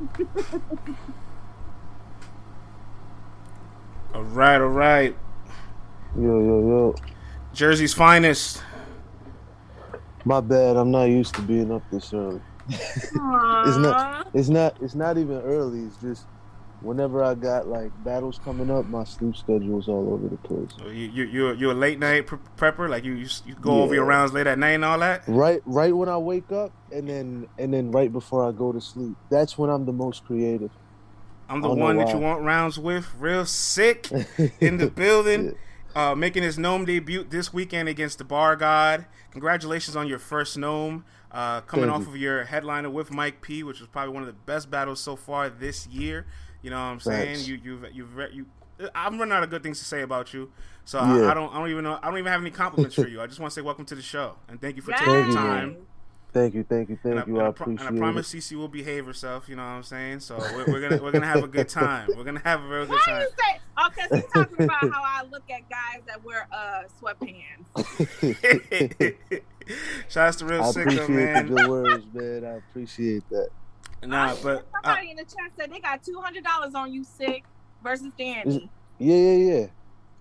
all right, all right. Yo, yo, yo. Jersey's finest. My bad. I'm not used to being up this early. it's not. It's not. It's not even early. It's just whenever I got like battles coming up, my sleep schedule is all over the place. So you you you you a late night pre- prepper? Like you you, you go yeah. over your rounds late at night and all that? Right, right when I wake up, and then and then right before I go to sleep. That's when I'm the most creative. I'm the one that you want rounds with, real Sikh in the building. yeah. Uh, making his NOME debut this weekend against the Bar God. Congratulations on your first NOME. Uh, coming Thank off you. of your headliner with Mike P, which was probably one of the best battles so far this year. You know what I'm saying? Thanks. You you've you've you. I'm running out of good things to say about you, so yeah. I, I, don't I don't even know I don't even have any compliments for you. I just want to say welcome to the show and thank you for taking the time. Thank you, thank you, thank and you. I, I, appreciate and I promise CC will behave herself. You know what I'm saying? So we're, we're, gonna we're gonna have a good time. We're gonna have a real good time. Why you Say, oh, because he's talking about how I look at guys that wear uh sweatpants. Shout out to real I Sikh though, man. the good words, man. I appreciate that. Nah, but somebody uh, in the chat said they got two hundred dollars on you, Sikh versus Danny. Yeah, yeah, yeah.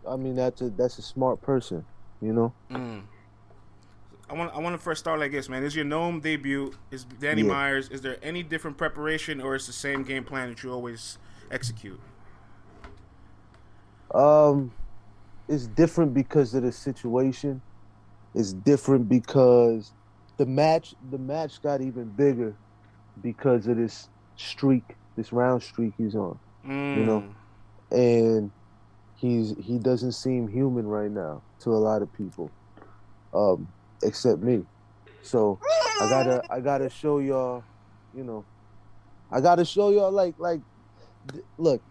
I mean, that's a that's a smart person, you know. Mm. I want I want to first start like this, man. Is your NOME debut? Is Danny yeah. Myers? Is there any different preparation, or is the same game plan that you always execute? Um, it's different because of the situation. It's different because the match the match got even bigger because of this streak, this round streak he's on. Mm. You know, and he's he doesn't seem human right now to a lot of people, um, except me. So I gotta I gotta show y'all, you know, I gotta show y'all like like, look,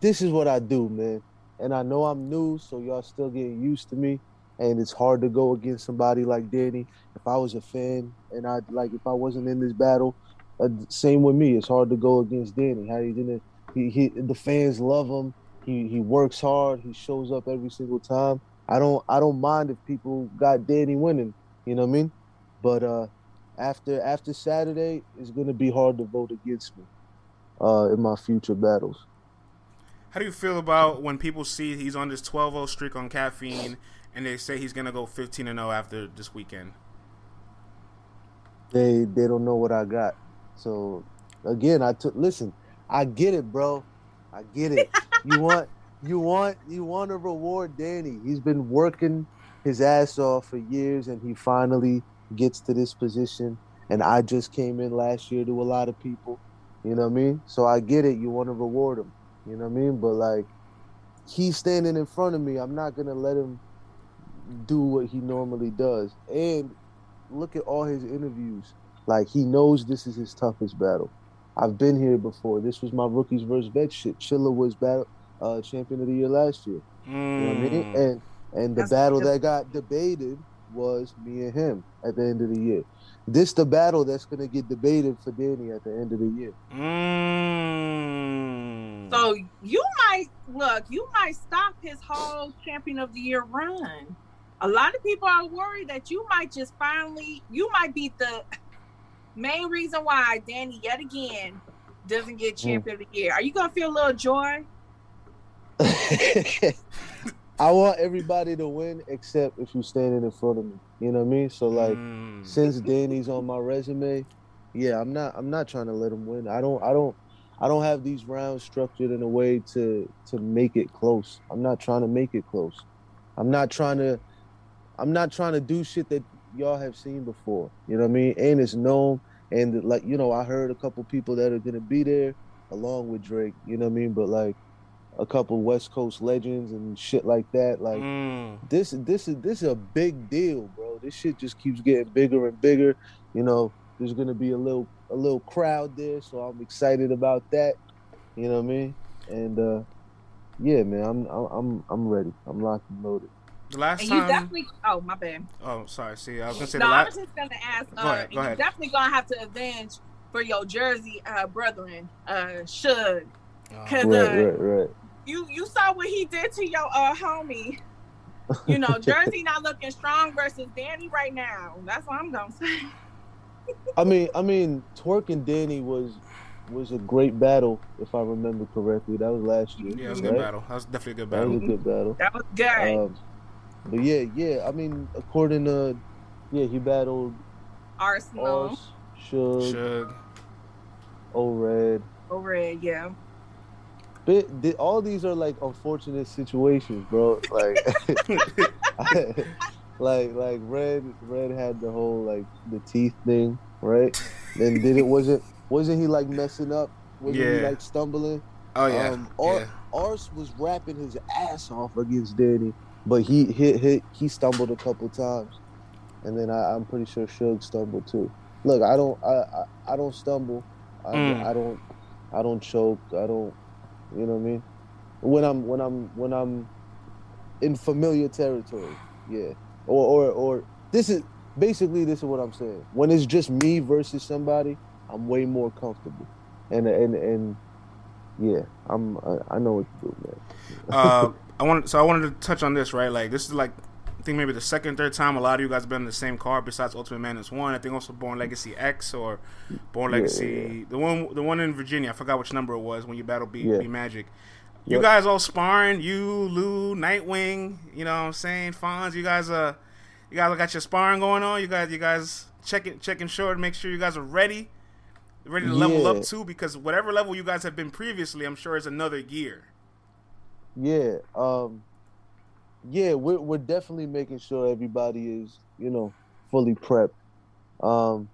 this is what I do, man. And I know I'm new, so y'all still getting used to me and it's hard to go against somebody like Danny. If I was a fan and I like if I wasn't in this battle, uh, same with me. It's hard to go against Danny. How you gonna? He, he the fans love him. He he works hard. He shows up every single time. I don't I don't mind if people got Danny winning. You know what I mean? But uh, after after Saturday, it's gonna be hard to vote against me uh, in my future battles. How do you feel about when people see he's on this 12-0 streak on caffeine and they say he's gonna go 15 and 0 after this weekend. They they don't know what I got. So again, I took listen. I get it, bro. I get it. you want you want you want to reward Danny. He's been working his ass off for years, and he finally gets to this position. And I just came in last year to a lot of people. You know what I mean? So I get it. You want to reward him. You know what I mean? But like, he's standing in front of me. I'm not gonna let him do what he normally does. And look at all his interviews. Like he knows this is his toughest battle. I've been here before. This was my rookies versus vet shit. Chilla was battle uh, champion of the year last year. Mm. You know what I mean? Mm. And and the That's battle that got debated was me and him at the end of the year. This the battle that's gonna get debated for Danny at the end of the year. Mm. So you might look, you might stop his whole champion of the year run a lot of people are worried that you might just finally, you might be the main reason why Danny yet again doesn't get hmm. champion mm. of the year. Are you gonna feel a little joy? I want everybody to win except if you're standing in front of me. You know what I mean? So like, mm. since Danny's on my resume, yeah, I'm not. I'm not trying to let him win. I don't. I don't. I don't have these rounds structured in a way to to make it close. I'm not trying to make it close. I'm not trying to I'm not trying to do shit that y'all have seen before. You know what I mean? And it's known. And like, you know, I heard a couple people that are gonna be there along with Drake, you know what I mean? But like a couple West Coast legends and shit like that. Like mm. this this is this is a big deal, bro. This shit just keeps getting bigger and bigger. You know, there's gonna be a little a little crowd there, so I'm excited about that. You know what I mean? And uh yeah, man, I'm I'm I'm ready. I'm locked and loaded. The last and time. You definitely. Oh, my bad. Oh, sorry. See, I was gonna say. No, la- I was just gonna ask. Uh, go ahead. Go ahead. You're definitely gonna have to avenge for your Jersey uh, brethren. Uh, should. Cause, right, uh, right, right. You you saw what he did to your uh homie. You know, Jersey not looking strong versus Danny right now. That's what I'm gonna say. I mean, I mean, Twork and Danny was was a great battle, if I remember correctly. That was last year. Yeah, it was a right? good battle. That was definitely a good battle. That was a good battle. That was good. Um, but yeah, yeah. I mean, according to yeah, he battled Arsonal. Ars, Suge, Suge. O-Red. Over it, yeah. But th- all these are like unfortunate situations, bro. Like, like, like Red, Red had the whole like the teeth thing, right? Then did it wasn't wasn't he like messing up? Wasn't he like stumbling? Oh yeah. Um, Ar- yeah. Ars was rapping his ass off against Danny, but he hit hit he stumbled a couple times, and then I, I'm pretty sure Suge stumbled too. Look, I don't I I, I don't stumble, I, Mm. I don't I don't choke, I don't you know what I mean. When I'm when I'm when I'm in familiar territory, yeah, or or or this is basically this is what I'm saying. When it's just me versus somebody, I'm way more comfortable, and and and yeah, I'm I, I know what to do, man. uh, I wanted so I wanted to touch on this right. Like this is like I think maybe the second, third time a lot of you guys have been in the same car besides Ultimate Madness one. I think also Born Legacy X or Born Yeah, Legacy the one the one in Virginia. I forgot which number it was when you battled B, Yeah. B Magic. You Yep. guys all sparring. You, Lou, Nightwing. You know what I'm saying? Fonz. You guys uh, you guys got your sparring going on. You guys you guys checking checking short. Make sure you guys are ready. Ready to level Yeah. up too, because whatever level you guys have been previously, I'm sure is another year. Yeah, um, yeah, we're we're definitely making sure everybody is, you know, fully prepped. Um,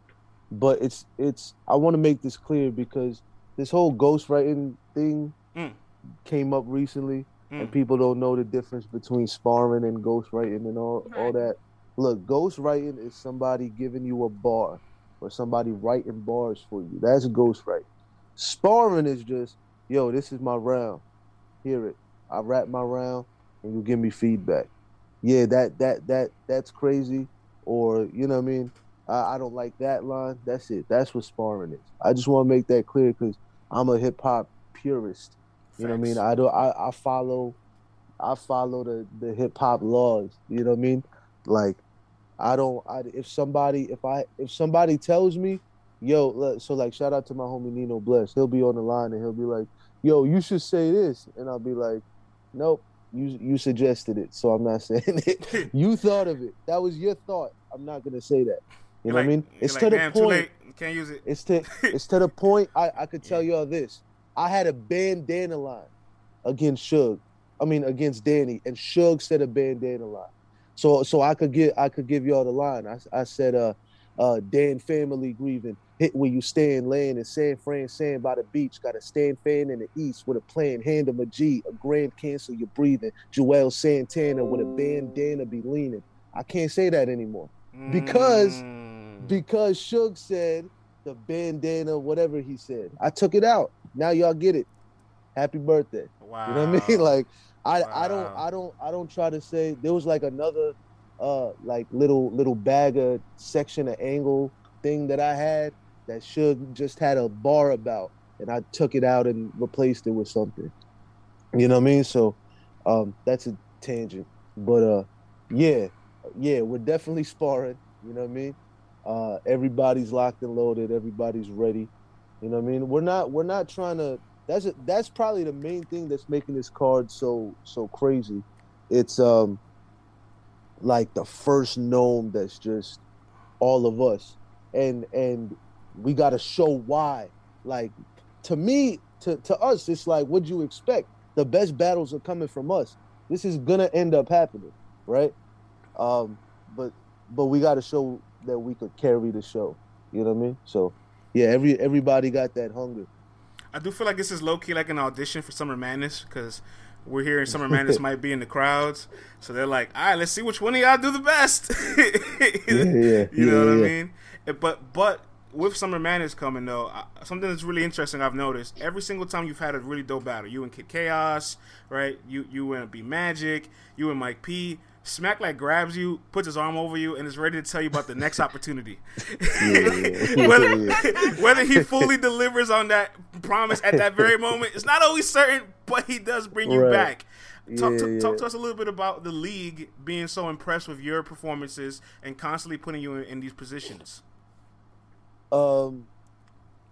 but it's it's I want to make this clear because this whole ghostwriting thing Mm. came up recently, and Mm. people don't know the difference between sparring and ghostwriting and all all Right. that. Look, ghostwriting is somebody giving you a bar or somebody writing bars for you. That's ghostwriting. Sparring is just, yo, this is my round. Hear it. I wrap my round and you give me feedback. Yeah, that that that that's crazy. Or you know what I mean? I, I don't like that line. That's it. That's what sparring is. I just want to make that clear because I'm a hip hop purist. You know what I mean? I do. I, I follow. I follow the the hip hop laws. You know what I mean? Like, I don't. I if somebody if I if somebody tells me, yo, so like shout out to my homie Nino Bless. He'll be on the line and he'll be like, yo, you should say this, and I'll be like, nope. You you suggested it, so I'm not saying it. you thought of it. That was your thought. I'm not gonna say that. You You're know what I mean? It's like, to the point. Can't use it. It's to it's to the point. I, I could tell y'all this. I had a bandana line against Suge. I mean against Danny, and Suge said a bandana line. So so I could get I could give y'all the line. I, I said uh uh Dan family grieving. Hit where you stand laying in San Fran sand by the beach. Got a stand fan in the east with a plan, hand of a G, a grand cancel you're breathing. Joel Santana with a bandana be leaning. I can't say that anymore Because- Mm. because Suge said the bandana, whatever he said. I took it out. Now y'all get it. Happy birthday. wow. You know what I mean? Like I, I don't I don't I don't try to say there was like another uh like little little bag of section of angle thing that I had that Suge just had a bar about and I took it out and replaced it with something. You know what I mean? So um that's a tangent. But uh yeah, yeah, we're definitely sparring, you know what I mean? Uh everybody's locked and loaded, everybody's ready. You know what I mean? We're not we're not trying to that's a, that's probably the main thing that's making this card so so crazy. It's um like the first NOME that's just all of us, and and we got to show why. Like to me, to to us, it's like what'd you expect? The best battles are coming from us. This is gonna end up happening, right? Um, but but we got to show that we could carry the show. You know what I mean? So yeah, every everybody got that hunger. I do feel like this is low key like an audition for Summer Madness because we're hearing Summer Madness might be in the crowds, so they're like, "All right, let's see which one of y'all do the best." Yeah, yeah, you know what I yeah, yeah. mean? But but with Summer Madness coming though, something that's really interesting I've noticed every single time you've had a really dope battle, you and Kid Chaos, right? You you and B Magic, you and Mike P. Smack like grabs you, puts his arm over you, and is ready to tell you about the next opportunity. whether, whether he fully delivers on that promise at that very moment, it's not always certain, but he does bring you Right. back. Talk, Yeah, to, yeah. talk to us a little bit about the league being so impressed with your performances and constantly putting you in, in these positions. Um,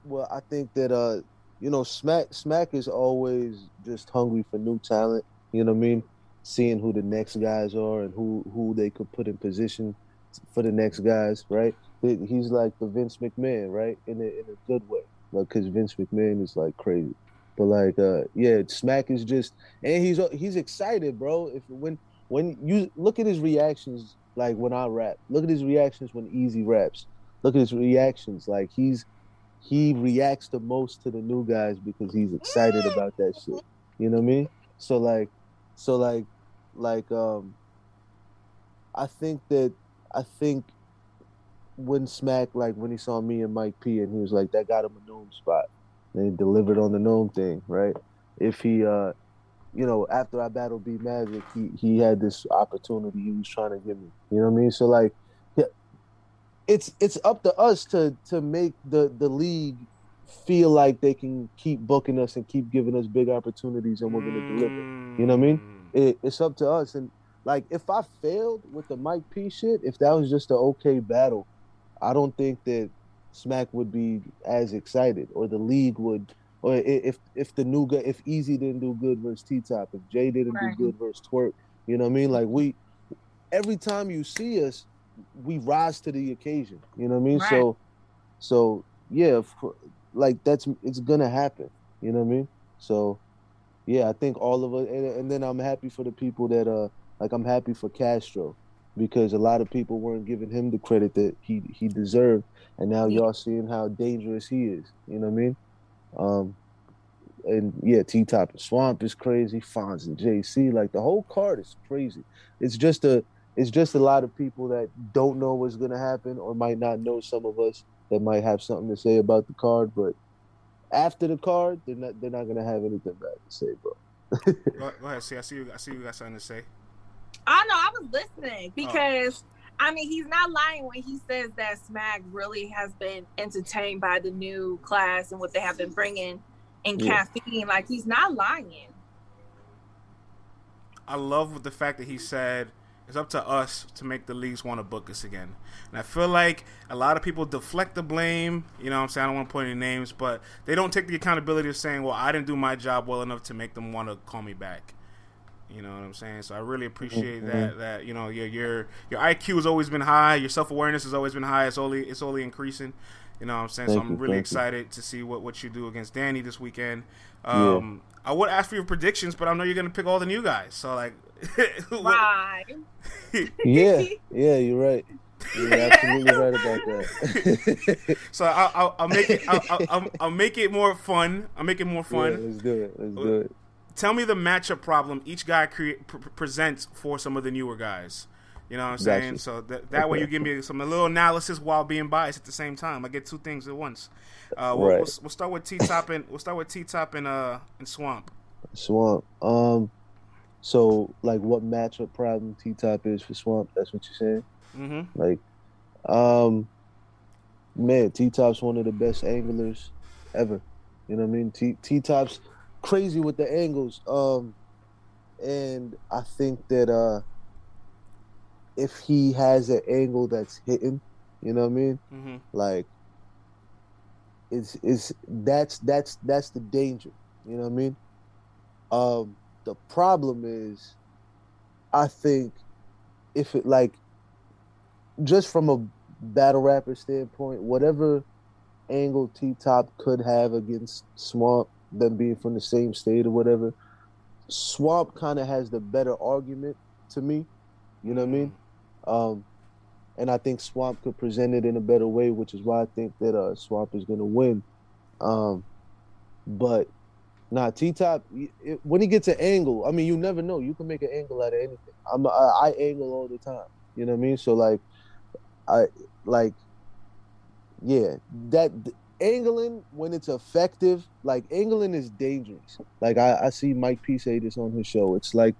well, I think that uh, you know, Smack Smack is always just hungry for new talent. You know what I mean? Seeing who the next guys are and who who they could put in position for the next guys, right? He's like the Vince McMahon, right? In a in a good way, like because Vince McMahon is like crazy. But like, uh, yeah, Smack is just, and he's he's excited, bro. If when when you look at his reactions, like when I rap, look at his reactions when Easy raps. Look at his reactions, like he's he reacts the most to the new guys because he's excited about that shit. You know what I mean? So like, so like, like um, I think that I think when Smack like when he saw me and Mike P and he was like that got him a NOME spot. And he delivered on the NOME thing, right? If he uh you know, after I battled B Magic, he he had this opportunity he was trying to give me. You know what I mean? So like it's it's up to us to to make the the league feel like they can keep booking us and keep giving us big opportunities and we're going to deliver. You know what I mean? Mm. It, it's up to us. And like, if I failed with the Mike P shit, if that was just an okay battle, I don't think that Smack would be as excited or the league would. Or if if the new guy, if Easy didn't do good versus T Top, if Jay didn't right. do good versus Twerk, you know what I mean? Like we, every time you see us, we rise to the occasion. You know what I mean? Right. So, so yeah, like that's it's gonna happen. You know what I mean? So, yeah, I think all of us, and, and then I'm happy for the people that uh, like I'm happy for Castro because a lot of people weren't giving him the credit that he he deserved, and now y'all seeing how dangerous he is. You know what I mean? Um, and yeah, T Top and Swamp is crazy. Fonz and JC, like the whole card is crazy. It's just a it's just a lot of people that don't know what's gonna happen or might not know some of us that might have something to say about the card, but after the card, they're not they're not gonna have anything bad to say, bro. go, go, ahead, see. I see you. I see you got something to say. I know. I was listening oh. because oh. I mean he's not lying when he says that Smack really has been entertained by the new class and what they have been bringing in yeah. caffeine. Like he's not lying. I love the fact that he said it's up to us to make the leagues want to book us again. And I feel like a lot of people deflect the blame. You know what I'm saying? I don't want to point any names, but they don't take the accountability of saying, well, I didn't do my job well enough to make them want to call me back. You know what I'm saying? So I really appreciate mm-hmm. that. That you know your your your IQ has always been high. Your self awareness has always been high. It's only it's only increasing. You know what I'm saying? Thank so I'm you, really excited you. to see what, what you do against Danny this weekend. Um, yeah. I would ask for your predictions, but I know you're going to pick all the new guys. So like, why? yeah, yeah, you're right. You're absolutely right about that. so I'll, I'll, I'll, make it. I'll, I'll, I'll, make it more fun. I'll make it more fun. Yeah, let's do it. Let's do it. Tell me the matchup problem each guy create, pr- presents for some of the newer guys. You know what I'm saying? Gotcha. So that, that okay. way you give me some a little analysis while being biased at the same time. I get two things at once. Uh, we'll, right. we'll, we'll, start with T Top and we'll start with T Top and uh and Swamp. Swamp. Um, so like what matchup problem T Top is for Swamp? That's what you're saying. Mm-hmm. Like, um, man, T Top's one of the best anglers ever. You know what I mean? T Top's crazy with the angles. Um, and I think that uh if he has an angle that's hitting, you know what I mean? Mm-hmm. Like it's it's that's that's that's the danger. You know what I mean? Um the problem is I think if it like just from a battle rapper standpoint, whatever angle T Top could have against Swamp, them being from the same state or whatever, Swamp kind of has the better argument to me. You know what I mean? Mm-hmm. Um, and I think Swamp could present it in a better way, which is why I think that uh, Swamp is going to win. Um, but nah, T Top, when he gets an angle, I mean, you never know. You can make an angle out of anything. I'm, I, angle all the time. You know what I mean? So like, I like, yeah, that angling when it's effective, like angling is dangerous. Like I, I see Mike P say this on his show. It's like,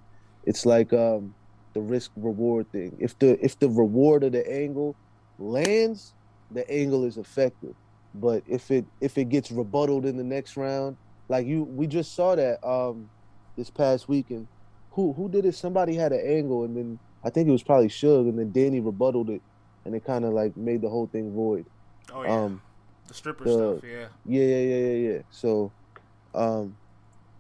it's like um the risk reward thing. If the if the reward of the angle lands, the angle is effective. But if it if it gets rebutted in the next round, like you we just saw that um this past weekend. Who who did it? Somebody had an angle and then I think it was probably Suge and then Danny rebutted it and it kind of like made the whole thing void. Oh yeah. Um the stripper the, stuff. Yeah. Yeah, yeah, yeah, yeah, yeah. So, um,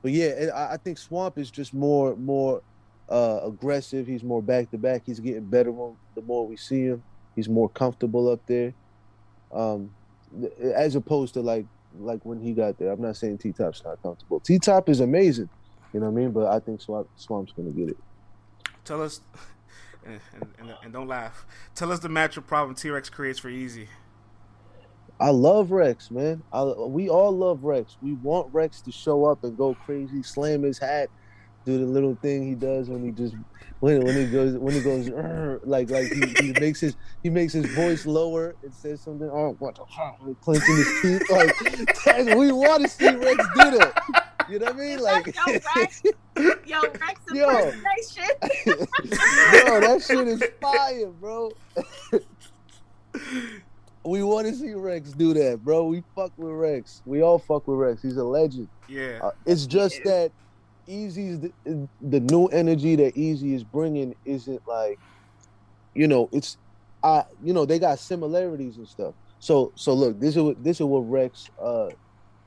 but yeah, I, I think Swamp is just more more uh, aggressive. He's more back to back. He's getting better the more we see him. He's more comfortable up there. Um, as opposed to like like when he got there. I'm not saying T Top's not comfortable. T Top is amazing, you know what I mean. But I think Swamp, Swamp's gonna get it. Tell us, and, and, and don't laugh. Tell us the matchup problem T Rex creates for Easy. I love Rex, man. I, we all love Rex. We want Rex to show up and go crazy, slam his hat, do the little thing he does when he just when when he goes when he goes like like he, he makes his he makes his voice lower and says something. Oh, what the clenching his teeth. Like we want to see Rex do that. You know what I mean? Like yo, Rex, yo, Rex impersonation. yo, that shit is fire, bro we want to see Rex do that, bro. We fuck with Rex. We all fuck with Rex. He's a legend. Yeah. Uh, it's just yeah. that Easy's the, the new energy that Easy is bringing isn't like, you know, it's, I, you know, they got similarities and stuff. So, so look, this is what this is what Rex, uh,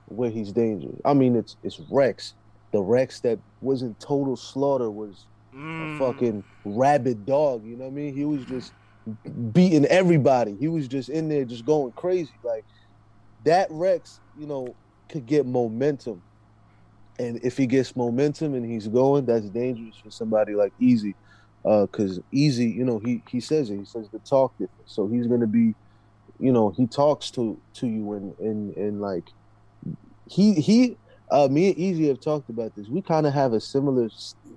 where he's dangerous. I mean, it's it's Rex, the Rex that wasn't total slaughter was mm. a fucking rabid dog. You know what I mean? He was just beating everybody. He was just in there, just going crazy. Like that Rex, you know, could get momentum. And if he gets momentum and he's going, that's dangerous for somebody like Easy. Uh, cause Easy, you know, he he says it. He says the talk different. So he's gonna be, you know, he talks to to you and and and like he he uh me and Easy have talked about this. We kind of have a similar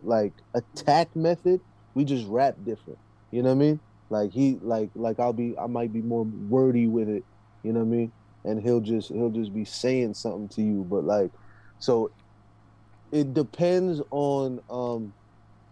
like attack method. We just rap different. You know what I mean? Like he like like I'll be I might be more wordy with it, you know what I mean? And he'll just he'll just be saying something to you, but like so it depends on um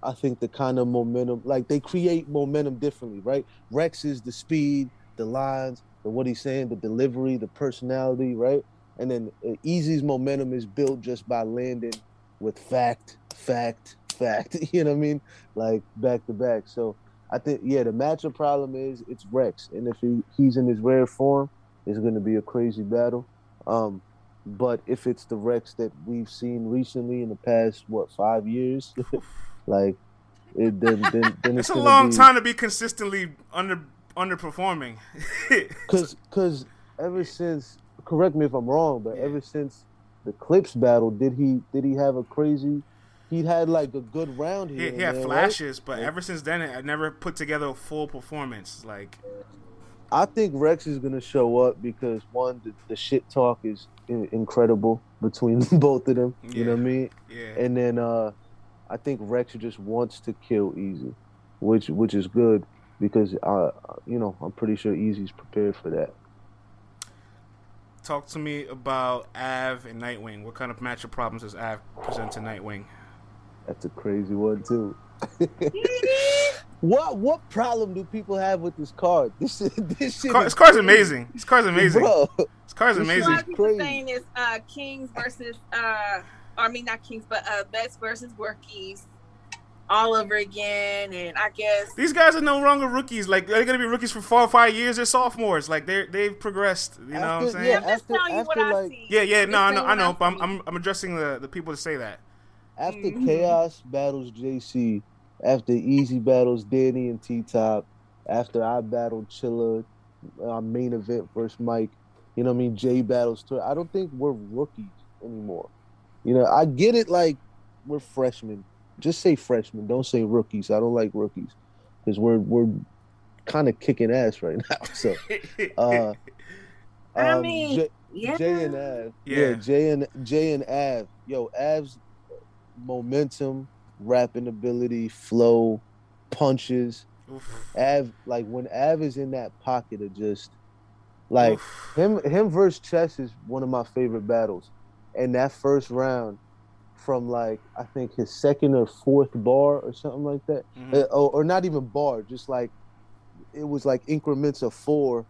I think the kind of momentum like they create momentum differently, right? Rex is the speed, the lines, the what he's saying, the delivery, the personality, right? And then uh, Easy's momentum is built just by landing with fact, fact, fact. You know what I mean? Like back to back. So I think yeah, the matchup problem is it's Rex, and if he, he's in his rare form, it's going to be a crazy battle. Um, but if it's the Rex that we've seen recently in the past what five years, like it, then then, then it's, it's a long be, time to be consistently under underperforming. Because because ever since, correct me if I'm wrong, but ever since the Clips battle, did he did he have a crazy he had like a good round here. He, he had there, flashes, right? but yeah. ever since then, I never put together a full performance. Like, I think Rex is gonna show up because one, the, the shit talk is incredible between both of them. You yeah. know what I mean? Yeah. And then uh, I think Rex just wants to kill Easy, which which is good because uh, you know I'm pretty sure Easy's prepared for that. Talk to me about Av and Nightwing. What kind of matchup problems does Av present to Nightwing? That's a crazy one too. what what problem do people have with this card? This this shit. Car, this card's amazing. This car's amazing. Bro, this card's amazing. This people saying it's uh, Kings versus uh, I mean not Kings, but uh, Vets versus Rookies all over again. And I guess these guys are no longer rookies. Like they're gonna be rookies for four or five years. They're sophomores. Like they they've progressed. You know what I'm saying? Yeah, after, after like, yeah, yeah. No, I know, I know. But I'm, I'm I'm addressing the the people to say that after mm-hmm. Chaos battles JC, after Easy battles Danny and T Top, after I battled Chilla, our main event versus Mike, you know what I mean? Jay battles to I don't think we're rookies anymore. You know, I get it like we're freshmen. Just say freshmen, don't say rookies. I don't like rookies because we're we're kind of kicking ass right now. So, uh, I um, mean, J, yeah. Jay and Av, yeah. yeah, Jay and Jay and Av, yo, Av's momentum, rapping ability, flow, punches. Oof. Av like when Av is in that pocket of just like Oof. him him versus Chess is one of my favorite battles. And that first round from like I think his second or fourth bar or something like that. Mm-hmm. Uh, or, or not even bar, just like it was like increments of four.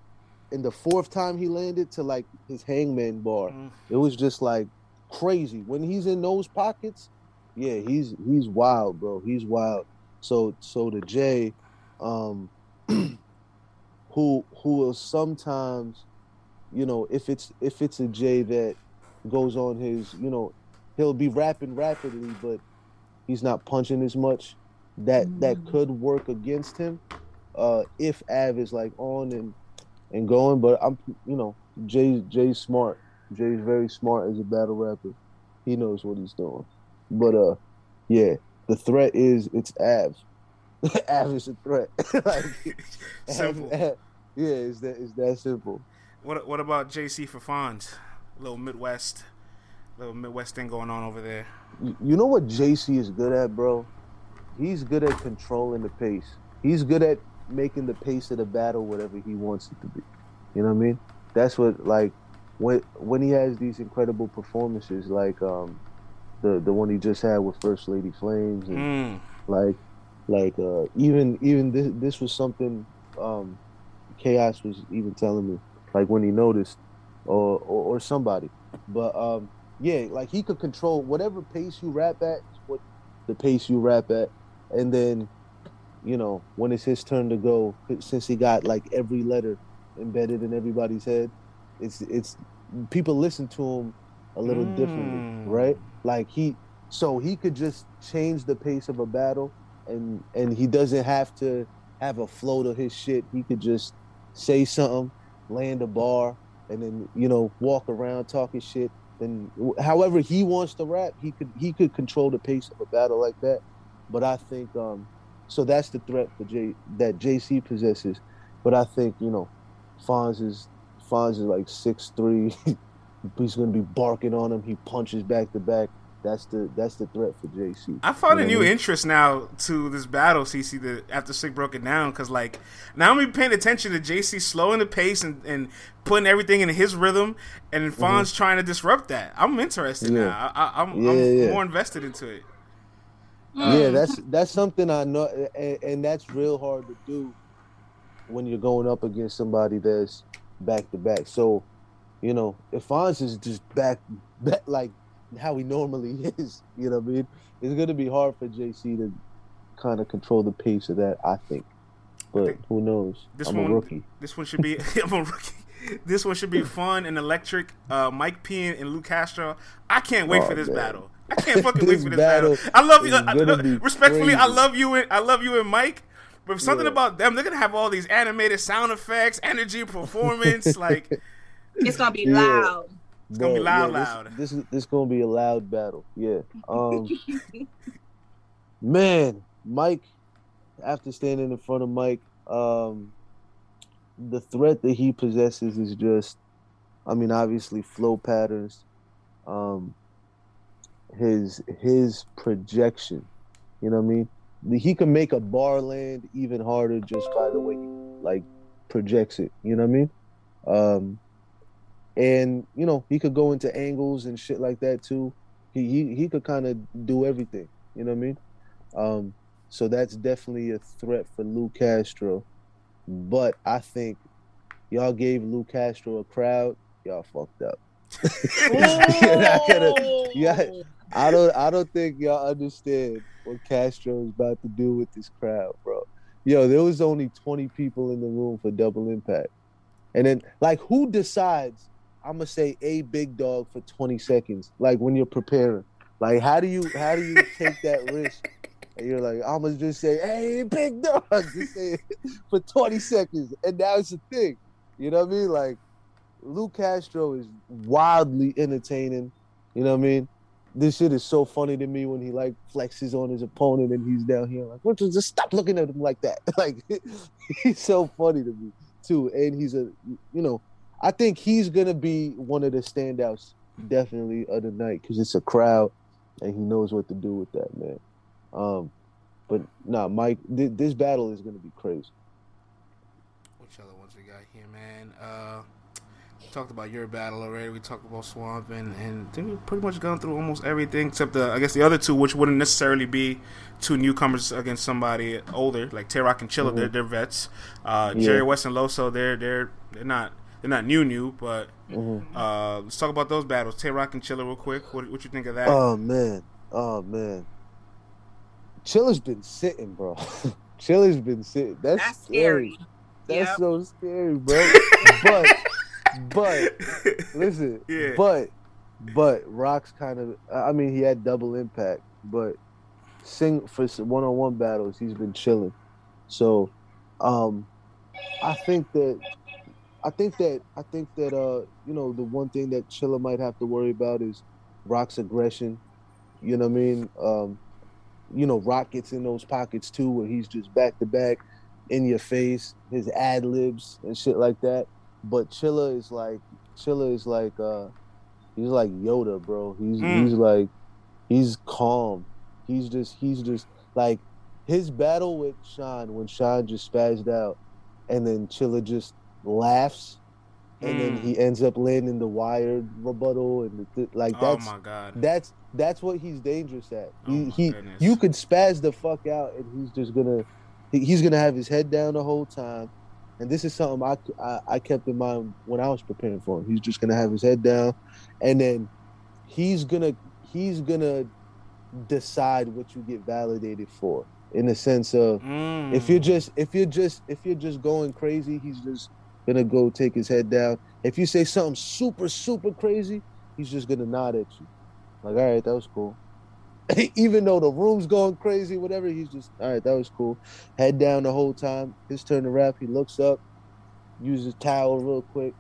And the fourth time he landed to like his hangman bar, mm. it was just like crazy. When he's in those pockets, yeah, he's he's wild, bro. He's wild. So so the Jay, um, who who will sometimes you know, if it's if it's a Jay that goes on his, you know, he'll be rapping rapidly, but he's not punching as much. That mm. that could work against him uh, if Av is like on and and going. But I'm, you know, Jay Jay's smart. Jay's very smart as a battle rapper. He knows what he's doing. But uh, yeah, the threat is it's abs. abs is a threat. like, simple. Av, Av, yeah, it's that it's that simple. What what about JC for Fonz? A little Midwest, little Midwest thing going on over there. You know what JC is good at, bro? He's good at controlling the pace. He's good at making the pace of the battle whatever he wants it to be. You know what I mean? That's what like when when he has these incredible performances like um the the one he just had with First Lady Flames and mm. like like uh even even this this was something um Chaos was even telling me like when he noticed or or, or somebody. But um yeah, like he could control whatever pace you rap at, what the pace you rap at, and then you know, when it's his turn to go, since he got like every letter embedded in everybody's head, it's it's people listen to him a little mm. differently, right? Like he, so he could just change the pace of a battle, and and he doesn't have to have a flow to his shit. He could just say something, land a bar, and then you know walk around talking shit. And however he wants to rap, he could he could control the pace of a battle like that. But I think um, so that's the threat for J that JC possesses. But I think you know, Fonz is Fonz is like six three. He's gonna be barking on him. He punches back to back. That's the that's the threat for JC. I found you know a new I mean? interest now to this battle, CC. The after Sikh broke it down because like now I'm paying attention to JC slowing the pace and, and putting everything in his rhythm, and Fonz mm-hmm. trying to disrupt that. I'm interested yeah. now. I, am yeah, yeah. more invested into it. Yeah, mm. that's that's something I know, and, and, that's real hard to do when you're going up against somebody that's back to back. So, you know, if Fonz is just back, back like how he normally is, you know what I mean? It's gonna be hard for JC to kind of control the pace of that. I think, but think who knows? This I'm one, a rookie. This one should be. I'm a rookie. This one should be fun and electric. Uh, Mike P and Lou Castro. I can't wait oh, for this man. battle. I can't fucking wait for this battle. battle. I love you. I, I, respectfully, crazy. I love you and I love you and Mike. But something yeah. about them, they're gonna have all these animated sound effects, energy, performance. like it's gonna be loud. It's gonna be loud, yeah, loud. This, this is this gonna be a loud battle. Yeah. Um, man, Mike. After standing in front of Mike, um, the threat that he possesses is just, I mean, obviously flow patterns. Um, his his projection. You know what I mean? He can make a bar land even harder just by the way he like projects it. You know what I mean? Um, and you know he could go into angles and shit like that too. He he, he could kind of do everything. You know what I mean? Um, so that's definitely a threat for Lou Castro. But I think y'all gave Lou Castro a crowd. Y'all fucked up. yeah, I don't I don't think y'all understand what Castro is about to do with this crowd, bro. Yo, there was only 20 people in the room for double impact. And then like who decides I'm gonna say a big dog for 20 seconds, like when you're preparing. Like how do you how do you take that risk? And you're like, I'm gonna just say, hey, big dog, just say for 20 seconds. And now it's a thing. You know what I mean? Like Lou Castro is wildly entertaining. You know what I mean? this shit is so funny to me when he like flexes on his opponent and he's down here like, just stop looking at him like that. like he's so funny to me too, and he's a you know, I think he's gonna be one of the standouts definitely of the night because it's a crowd and he knows what to do with that man. Um, but nah, Mike, th- this battle is gonna be crazy. Which other ones we got here, man? Uh talked about your battle already. We talked about Swamp, and and we've pretty much gone through almost everything except the I guess the other two, which wouldn't necessarily be two newcomers against somebody older like Tay Roc and Chilla. Mm-hmm. They're, they're vets. Uh, yeah. Jerry West and Loso, they're they're they're not they're not new new, but mm-hmm. uh, let's talk about those battles. Tay Roc and Chilla, real quick. What what you think of that? Oh man, oh man, Chilla's been sitting, bro. Chilla's been sitting. That's, That's scary. scary. That's yep. so scary, bro. but but listen, yeah. but but Roc's kind of. I mean, he had double impact, but sing for one on one battles, he's been chilling. So, um, I think that I think that I think that uh you know the one thing that Chilla might have to worry about is Roc's aggression. You know what I mean? Um, you know, Rock gets in those pockets too, where he's just back to back in your face, his ad libs and shit like that. But Chilla is like Chilla is like uh he's like Yoda, bro. He's mm. he's like he's calm. He's just he's just like his battle with Sean when Sean just spazzed out and then Chilla just laughs and mm. then he ends up landing the wired rebuttal and the, like oh that's oh my God. that's that's what he's dangerous at. Oh he, he you could spaz the fuck out and he's just gonna he, he's gonna have his head down the whole time. And this is something I, I, I kept in mind when I was preparing for him. He's just gonna have his head down, and then he's gonna he's gonna decide what you get validated for in the sense of mm. if you're just if you're just if you're just going crazy he's just gonna go take his head down. If you say something super super crazy he's just gonna nod at you. Like all right that was cool. Even though the room's going crazy whatever he's just all right that was cool. Head down the whole time. His turn to rap. He looks up uses towel real quick.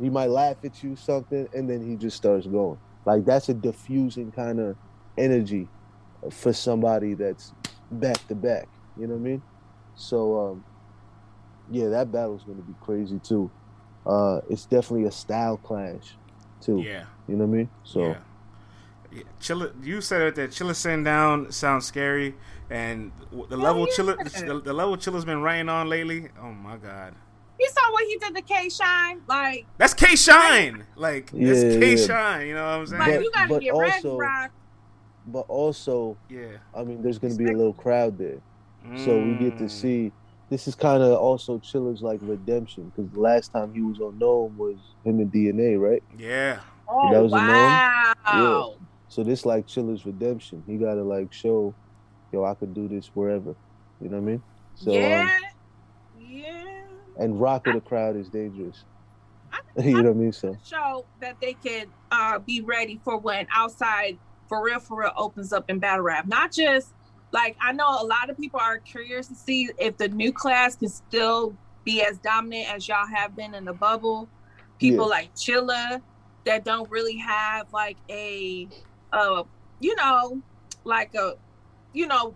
He might laugh at you something and then he just starts going. Like that's a diffusing kind of energy for somebody that's back to back. You know what I mean? So um, yeah, that battle's gonna be crazy too. Uh, it's definitely a style clash too. Yeah. You know what I mean? So yeah. Yeah. Chilla, you said that Chilla sitting down sounds scary, and the level yeah. Chilla, the, the, level Chilla's been writing on lately. Oh my god! You saw what he did to K Shine, like that's K Shine, like yeah, that's K Shine. You know what I'm saying? Like you gotta get also, Roc but also, yeah, I mean, there's going to be a little crowd there, mm. so we get to mm. see. This is kind of also Chilla's like redemption because the last time he was on NOME was him and DNA, right? Yeah. Oh that was wow. Yeah. So this like Chilla's redemption. He got to like show, yo, I could do this wherever. You know what I mean? So yeah. Um, yeah. And rock of the crowd is dangerous. you know what I mean? So show that they can uh, be ready for when outside for real, for real opens up in battle rap. Not just like I know a lot of people are curious to see if the new class can still be as dominant as y'all have been in the bubble. People yeah. like Chilla that don't really have like a uh you know like a you know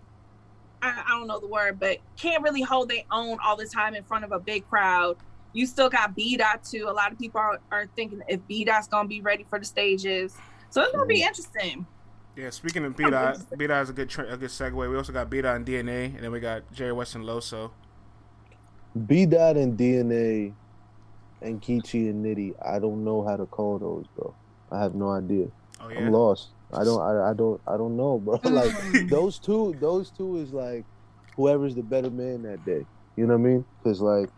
I, I don't know the word but can't really hold their own all the time in front of a big crowd you still got B dot too. A lot of people are, are thinking if B dot's gonna be ready for the stages. So it's gonna be interesting. Yeah, speaking of B Dot, B Dot is a good tra- a good segue. We also got B Dot and DNA, and then we got Jerry West and Loso. B Dot and DNA, and Geechi and Nitty. I don't know how to call those, bro. I have no idea. Oh, yeah? I'm lost. I don't. I, I don't. I don't know, bro. like those two. Those two is like whoever's the better man that day. You know what I mean? Because like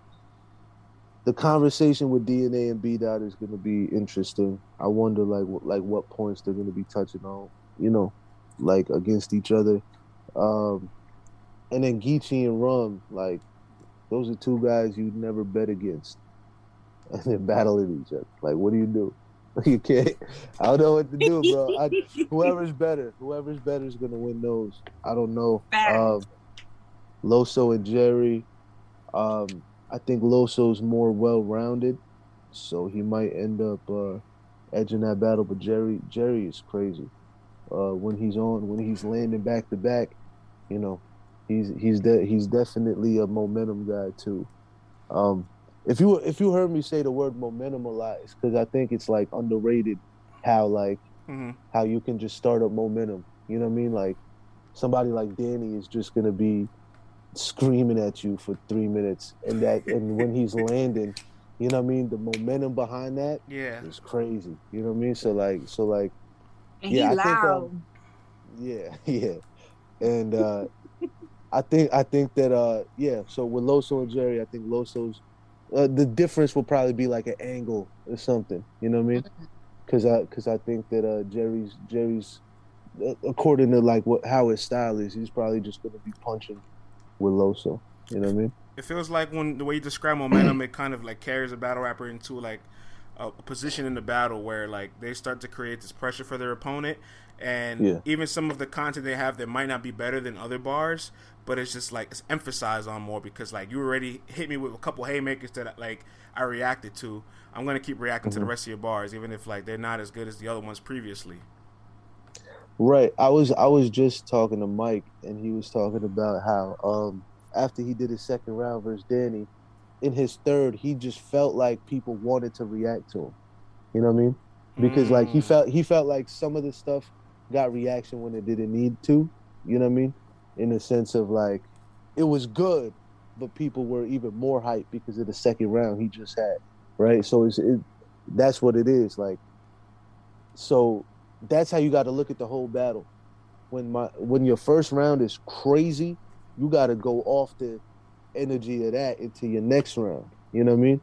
the conversation with DNA and B Dot is going to be interesting. I wonder like like what points they're going to be touching on you know, like against each other. Um, and then Geechi and Rum, like those are two guys you'd never bet against, and they're battling each other. Like, what do you do? You can't. I don't know what to do, bro. I, whoever's better, whoever's better is gonna win those. I don't know. Um, Loso and Jerry. Um, I think Loso's more well-rounded, so he might end up uh, edging that battle. But Jerry, Jerry is crazy uh, when he's on when he's landing back to back. You know, he's he's de- he's definitely a momentum guy too. Um, if you if you heard me say the word momentum a lot, it's because I think it's like underrated how like mm-hmm. how you can just start up momentum. You know what I mean? Like somebody like Danny is just gonna be screaming at you for three minutes, and that and when he's landing, you know what I mean? The momentum behind that, yeah, is crazy. You know what I mean? So like, so like, and yeah, he I loud. Think, um, yeah, yeah, and uh, I think I think that uh, yeah. So with Loso and Jerry, I think Loso's uh, the difference will probably be like an angle or something. You know what I mean? Because mm-hmm. I because I think that uh, Jerry's Jerry's uh, according to like what how his style is, he's probably just going to be punching with Loso. You know what I mean? It feels like when the way you describe momentum, it kind of like carries a battle rapper into like a, position in the battle where like they start to create this pressure for their opponent, and Yeah. even some of the content they have that might not be better than other bars, but it's just like it's emphasized on more because like you already hit me with a couple haymakers that like I reacted to. I'm gonna keep reacting to the rest of your bars, even if like they're not as good as the other ones previously. Right. I was I was just talking to Mike and he was talking about how um after he did his second round versus Danny, in his third he just felt like people wanted to react to him. You know what I mean? Because like he Mm. felt he felt like some of the stuff got reaction when it didn't need to. You know what I mean? In the sense of like it was good, but people were even more hyped because of the second round he just had. Right? So it's it that's what it is. Like so that's how you got to look at the whole battle. When my when your first round is crazy, you got to go off the energy of that into your next round. You know what I mean?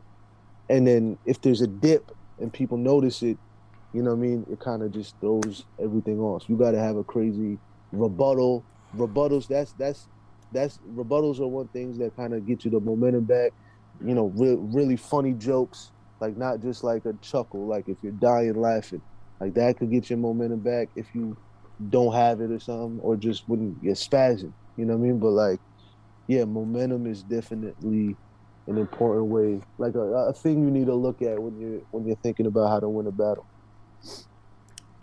And then if there's a dip and people notice it, you know what I mean? It kind of just throws everything off. You got to have a crazy rebuttal. Rebuttals. That's that's that's rebuttals are one things that kind of get you the momentum back. You know, re- really funny jokes, like not just like a chuckle. Like if you're dying laughing, like that could get your momentum back if you don't have it or something, or just when you're spazzing. You know what I mean? But like, yeah, momentum is definitely an important way, like a, a thing you need to look at when you're when you're thinking about how to win a battle.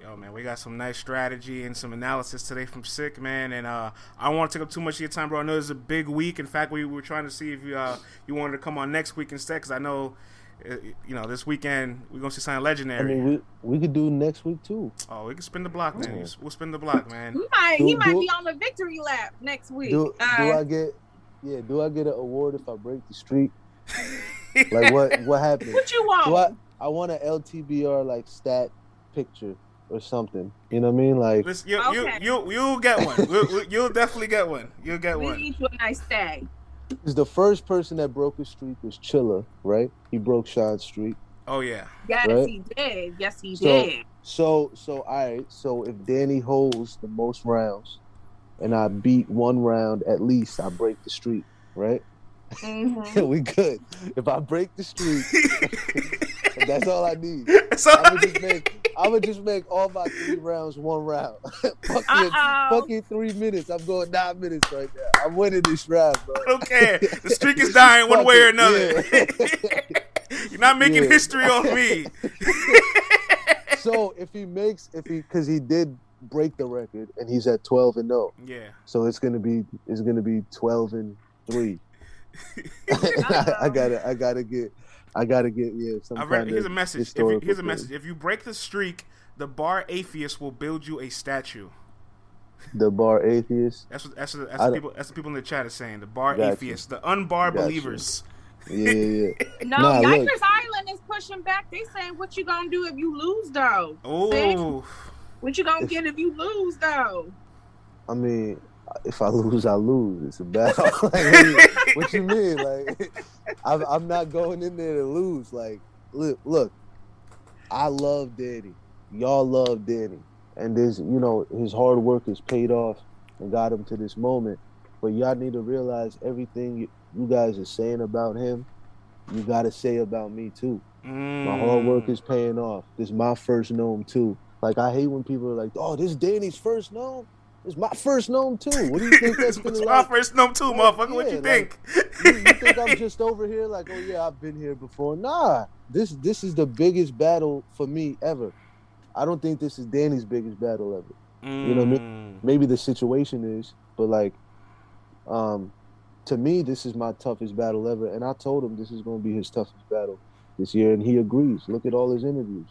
Yo, man, we got some nice strategy and some analysis today from Sikh, man. And uh, I don't want to take up too much of your time, bro. I know it's a big week. In fact, we were trying to see if you uh, you wanted to come on next week instead, because I know, uh, you know, this weekend we're gonna see something legendary. I legendary. mean, we we could do next week too. oh, we can spin the block, man. Yeah. We'll spin the block, man. He might he might do- be on the victory lap next week. Do Uh, do I get? Yeah, do I get an award if I break the streak? Like what what happened? what you want? What I I want an LTBR like stat picture or something. You know what I mean? Like Listen, you, Okay. you, you, you'll get one. We'll- we'll- you'll definitely get one. You'll get we one. need you a nice stay. Because the first person that broke his streak was Chilla, right? He broke Sean's streak. Oh yeah. Yes, Right? he did. Yes, he So- did. So, so all right. So if Danny holds the most rounds, and I beat one round at least, I break the streak, right? Mhm. we good. If I break the streak, that's all I need. so, I would just make, I would just make all my three rounds one round. fuck, your, fuck your three minutes. I'm going nine minutes right now. I'm winning this round, bro. I don't care. The streak is dying one way or another. yeah. You're not making Yeah. history off me. so if he makes, if he, because he did break the record, and he's at 12 and 0. Yeah. So it's gonna be it's gonna be twelve and three. I, I gotta I gotta get I gotta get yeah some I read, kind here's a message. If you, historical here's a message. If you break the streak, the bar atheist will build you a statue. The bar atheist. That's what that's what, that's I what people that's what people in the chat are saying. The bar Got you. atheists, the unbar Got you. believers. Yeah, yeah, yeah. No, Nah, look. Yikers Island is pushing back. They saying, "What you gonna do if you lose, though? Oh, What you gonna If- get if you lose, though?" I mean, if I lose, I lose. It's a battle. like, what, you, mean? Like, I'm, I'm not going in there to lose. Like, look, look, I love Danny. Y'all love Danny, and this, you know, his hard work has paid off and got him to this moment. But y'all need to realize everything you, you guys are saying about him, you got to say about me too. My hard work Mm. is paying off. This is my first NOME too. Like I hate when people are like, "Oh, this is Danny's first NOME." It's my first NOME too. What do you think that's It's gonna my like? first two, Yeah, motherfucker. what yeah, you like- think? You, you think I'm just over here like, "Oh yeah, I've been here before"? Nah, this this is the biggest battle for me ever. I don't think this is Danny's biggest battle ever. you know what I Mm. Maybe the situation is, but like, um, to me, this is my toughest battle ever. And I told him this is going to be his toughest battle this year, and he agrees. Look at all his interviews.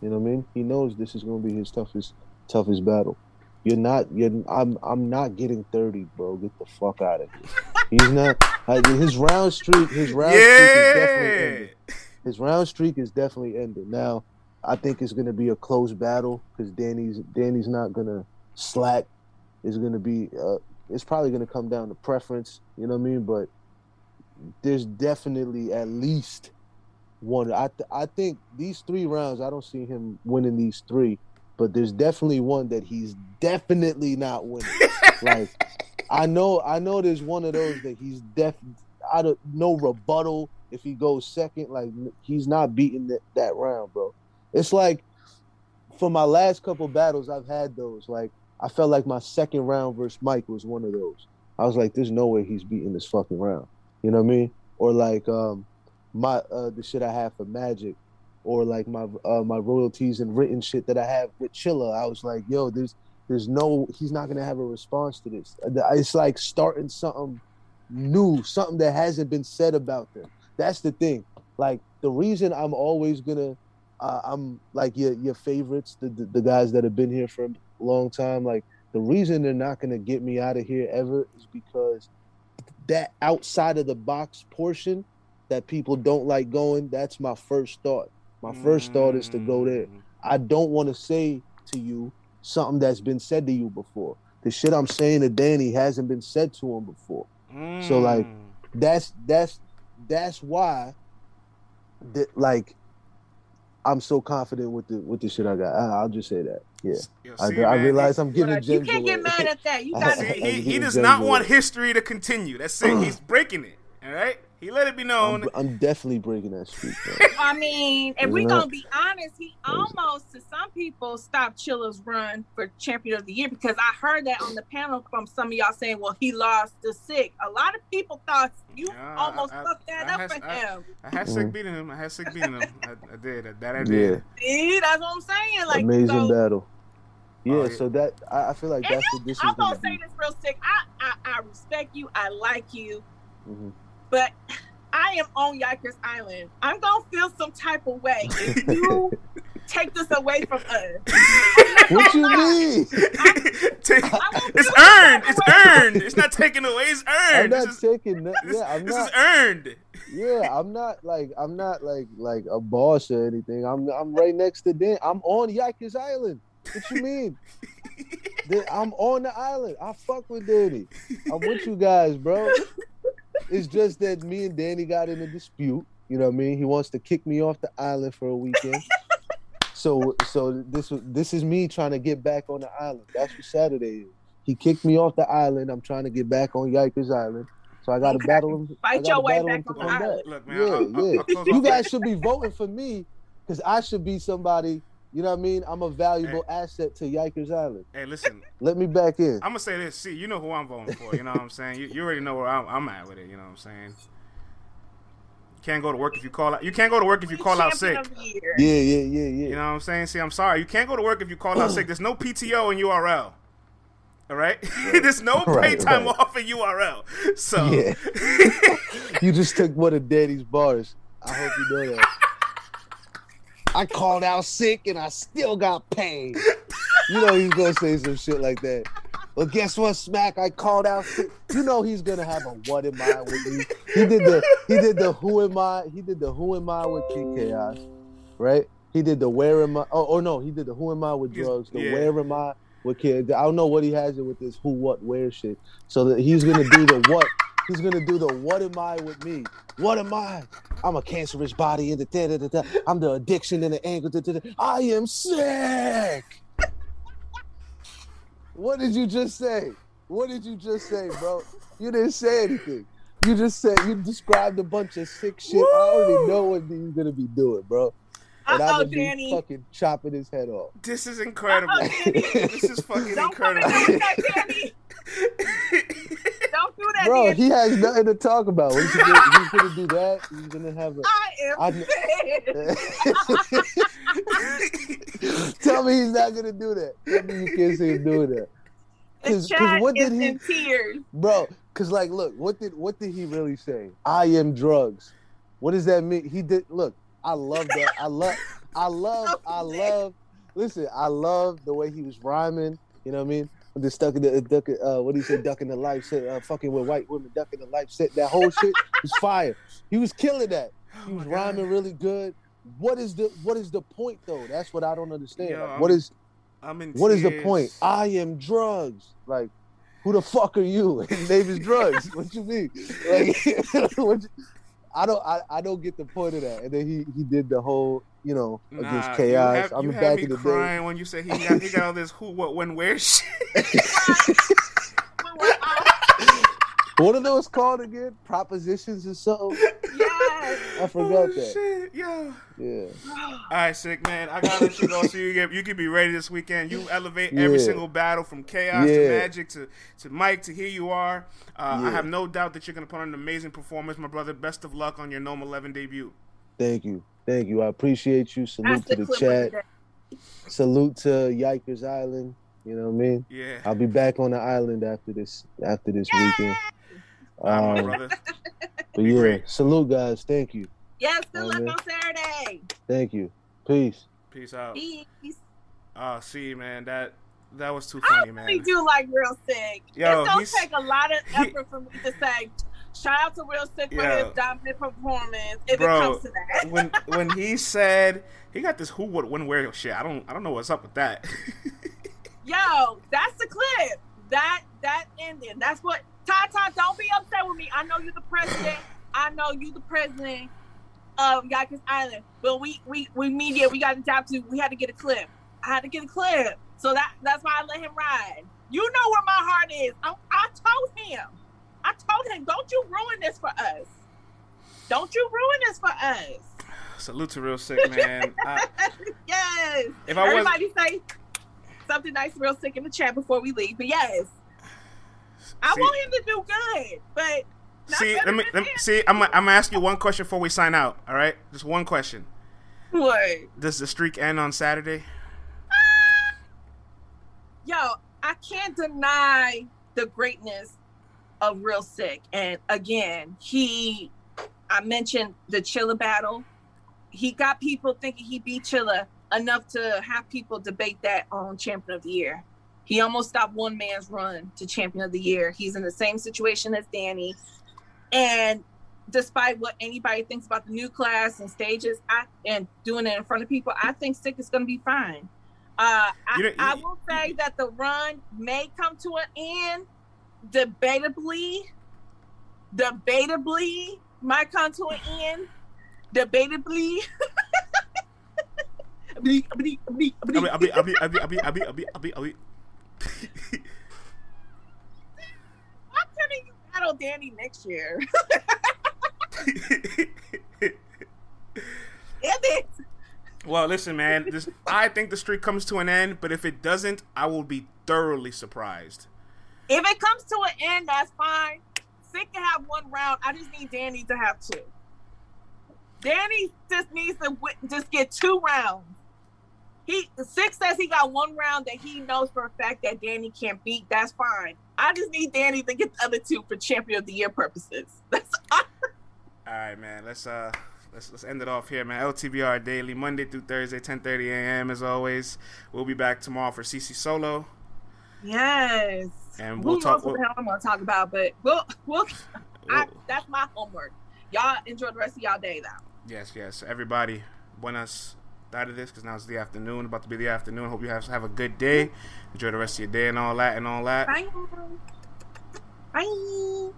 You know what I mean? He knows this is going to be his toughest toughest battle. You're not. You're. I'm. I'm not getting thirty, bro. Get the fuck out of here. He's not. like, his round streak. His round streak is definitely Yeah. ended. His round streak is definitely ended. Now, I think it's going to be a close battle because Danny's Danny's not going to slack. It's going to be. Uh, it's probably going to come down to preference. You know what I mean? But there's definitely at least one. I th- I think these three rounds. I don't see him winning these three, but there's definitely one that he's definitely not winning. like I know I know there's one of those that he's def out of no rebuttal, if he goes second, like he's not beating that, that round, bro. It's like for my last couple battles, I've had those. Like I felt like my second round versus Mike was one of those. I was like, there's no way he's beating this fucking round. You know what I mean? Or like um my uh the shit I have for Magic, or like my uh my royalties and written shit that I have with Chilla. I was like, yo, there's there's no he's not gonna have a response to this. It's like starting something new, something that hasn't been said about them. That's the thing. Like the reason I'm always gonna uh, I'm like your your favorites, the, the, the guys that have been here for a long time. Like the reason they're not gonna get me out of here ever is because that outside of the box portion that people don't like going. That's my first thought. My first thought is to go there. Mm. I don't want to say to you something that's been said to you before. The shit I'm saying to Danny hasn't been said to him before. Mm. So like that's that's that's why that like I'm so confident with the with the shit I got. I, will just say that. Yeah, Yo, see, I, I, realize I'm giving. You can't get mad at that. You got. he, he does not want history to continue. That's it. He's breaking it. All right. He let it be known. I'm, I'm definitely breaking that streak. I mean, if we're gonna be honest, he almost to some people stopped Chilla's run for champion of the year because I heard that on the panel from some of y'all saying, "Well, he lost to Sikh." A lot of people thought you uh, almost I, fucked that I, up had, for him. I had Sikh beating him. I had Sikh beating him. I, did. That I did. Yeah. See, that's what I'm saying. Like amazing so, battle. Yeah, oh, yeah, so that I, feel like that's what this I'm is. I'm gonna say this Real Sikh. I, I I respect you. I like you. Mm-hmm. But I am on Yikers Island. I'm gonna feel some type of way if you take this away from us. what you mean? Take, it's earned. It's earned. It's not taken away. It's earned. I'm not this taking. Is, yeah, I'm this not. is earned. Yeah, I'm not like I'm not like like a boss or anything. I'm I'm right next to Dan. I'm on Yikers Island. What you mean? I'm on the island. I fuck with Danny. I'm with you guys, bro it's just that me and Danny got in a dispute. You know what I mean? He wants to kick me off the island for a weekend. so so this this is me trying to get back on the island. That's what Saturday is. He kicked me off the island. I'm trying to get back on Yikers Island. So I got to okay. battle him. Fight your way back on the island. Look, man, yeah, I'll, yeah. I'll you guys should be voting for me because I should be somebody you know what I mean? I'm a valuable hey. asset to Yikers Island. Hey, listen. Let me back in. I'm gonna say this. See, you know who I'm voting for. You know what I'm saying? You, you already know where I'm, I'm, at with it. You know what I'm saying? You can't go to work if you call out. You can't go to work if you call out sick. Yeah, yeah, yeah, yeah. You know what I'm saying? See, I'm sorry. You can't go to work if you call out sick. There's no PTO in URL. All right, right. there's no pay right, time right. off in URL. So yeah. you just took one of Daddy's bars. I hope you know that. I called out sick and I still got paid. You know he's gonna say some shit like that. Well, guess what, Smack? I called out sick. You know he's gonna have a what am I with me. He did the he did the who am I? He did the who am I with King Chaos, right? He did the where am I? Oh, oh no, he did the who am I with drugs. The yeah. where am I with kids? I don't know what he has it with this who, what, where shit. So that he's gonna do the what He's gonna do the what am I with me? What am I? I'm a cancerous body and the da, da, da, da. I'm the addiction and the anger. Da, da, da. I am sick. what did you just say? What did you just say, bro? You didn't say anything. You just said you described a bunch of sick shit. Woo! I already know what he's gonna be doing, bro. And I'm gonna be fucking chopping his head off. This is incredible. this is fucking Don't incredible. That, bro. He has nothing to talk about. He's gonna, he's gonna do that. He's gonna have a. I am. Tell me he's not gonna do that. Tell me you can't see him doing that. Because what did he? Tears. Bro, because like, look, what did what did he really say? I am drugs. What does that mean? He did. Look, I love that. I love. I love. I love. Listen, I love the way he was rhyming. You know what I mean? The stuck in the duck, uh, what do you say, ducking the life set, uh, fucking with white women, ducking the life set. That whole shit was fire. He was killing that. He was oh rhyming God. really good. What is the what is the point though? That's what I don't understand. Yo, like, what is I'm in what tears. is the point? I am drugs. Like, who the fuck are you? His name is drugs. what you mean? Like, what you, I don't I, I don't get the point of that. And then he he did the whole you know nah, against chaos. You have, I'm you back in the crying day. when you say he got he got all this who what when where shit. what are those called again? Propositions or so? Yes. I forgot oh, that. Shit, yo. Yeah. All right, Sikh man. I gotta let you go so you get you can be ready this weekend. You elevate every single battle from chaos to magic to to Mike to here you are. Uh, I have no doubt that you're gonna put on an amazing performance, my brother. Best of luck on your NOME 11 debut. Thank you. Thank you. I appreciate you. Salute That's to the the chat. day. Salute to Yikers Island. You know what I mean? Yeah. I'll be back on the island after this after this weekend. All right, my Um, brother. but Be yeah, great. salute guys. Thank you. Yes, good luck Amen. on Saturday. Thank you. Peace. Peace out. Peace. Oh, see, man, that that was too I funny, really man. We do like Real Sikh. Yo, it's gonna he's- take a lot of he- effort for me to say, shout out to Real Sikh for his dominant performance if Bro, it comes to that. when when he said he got this who would when where shit, I don't I don't know what's up with that. Yo, that's the clip. That that ending. That's what Tata, don't be upset with me. I know you're the president. I know you the president of Yikers Island. But we we we media, we got to adapt to we had to get a clip. I had to get a clip. So that that's why I let him ride. You know where my heart is. I, I told him. I told him, don't you ruin this for us. Don't you ruin this for us. Salute to Real Sikh, man. I, yes. if I was Everybody say something nice, Real Sikh in the chat before we leave. But yes, I want him to do good. But see, let me, let me see. I'm I'm gonna ask you one question before we sign out. All right, just one question. What? Does the streak end on Saturday? Ah! Yo, I can't deny the greatness of Real Sikh. And again, he, I mentioned the Chilla battle. He got people thinking he beat Chilla enough to have people debate that on Champion of the Year. He almost stopped one man's run to Champion of the Year. He's in the same situation as Danny. And despite what anybody thinks about the new class and stages I, and doing it in front of people, I think Sikh is going to be fine. Uh, I, I will say that the run may come to an end. Debatably, debatably to an end. Debatably. I'm telling you, battle Danny next year. Well, listen, man. This, I think the streak comes to an end, but if it doesn't, I will be thoroughly surprised. If it comes to an end, that's fine. Sikh can have one round. I just need Danny to have two. Danny just needs to wi- just get two rounds. He Sikh says he got one round that he knows for a fact that Danny can't beat. That's fine. I just need Danny to get the other two for champion of the year purposes. That's all. All right, man. Let's uh, let's let's end it off here, man. LTBR daily, Monday through Thursday, 10:30 a.m. As always, we'll be back tomorrow for CC Solo, Yes. And Who we'll knows talk. what We'll, the hell I'm gonna talk about? But we'll, we'll I, that's my homework. Y'all enjoy the rest of y'all day though. yes, yes. Everybody, buenas out of this because now it's the afternoon. About to be the afternoon. Hope you have have a good day. Enjoy the rest of your day and all that and all that. Bye. Bye.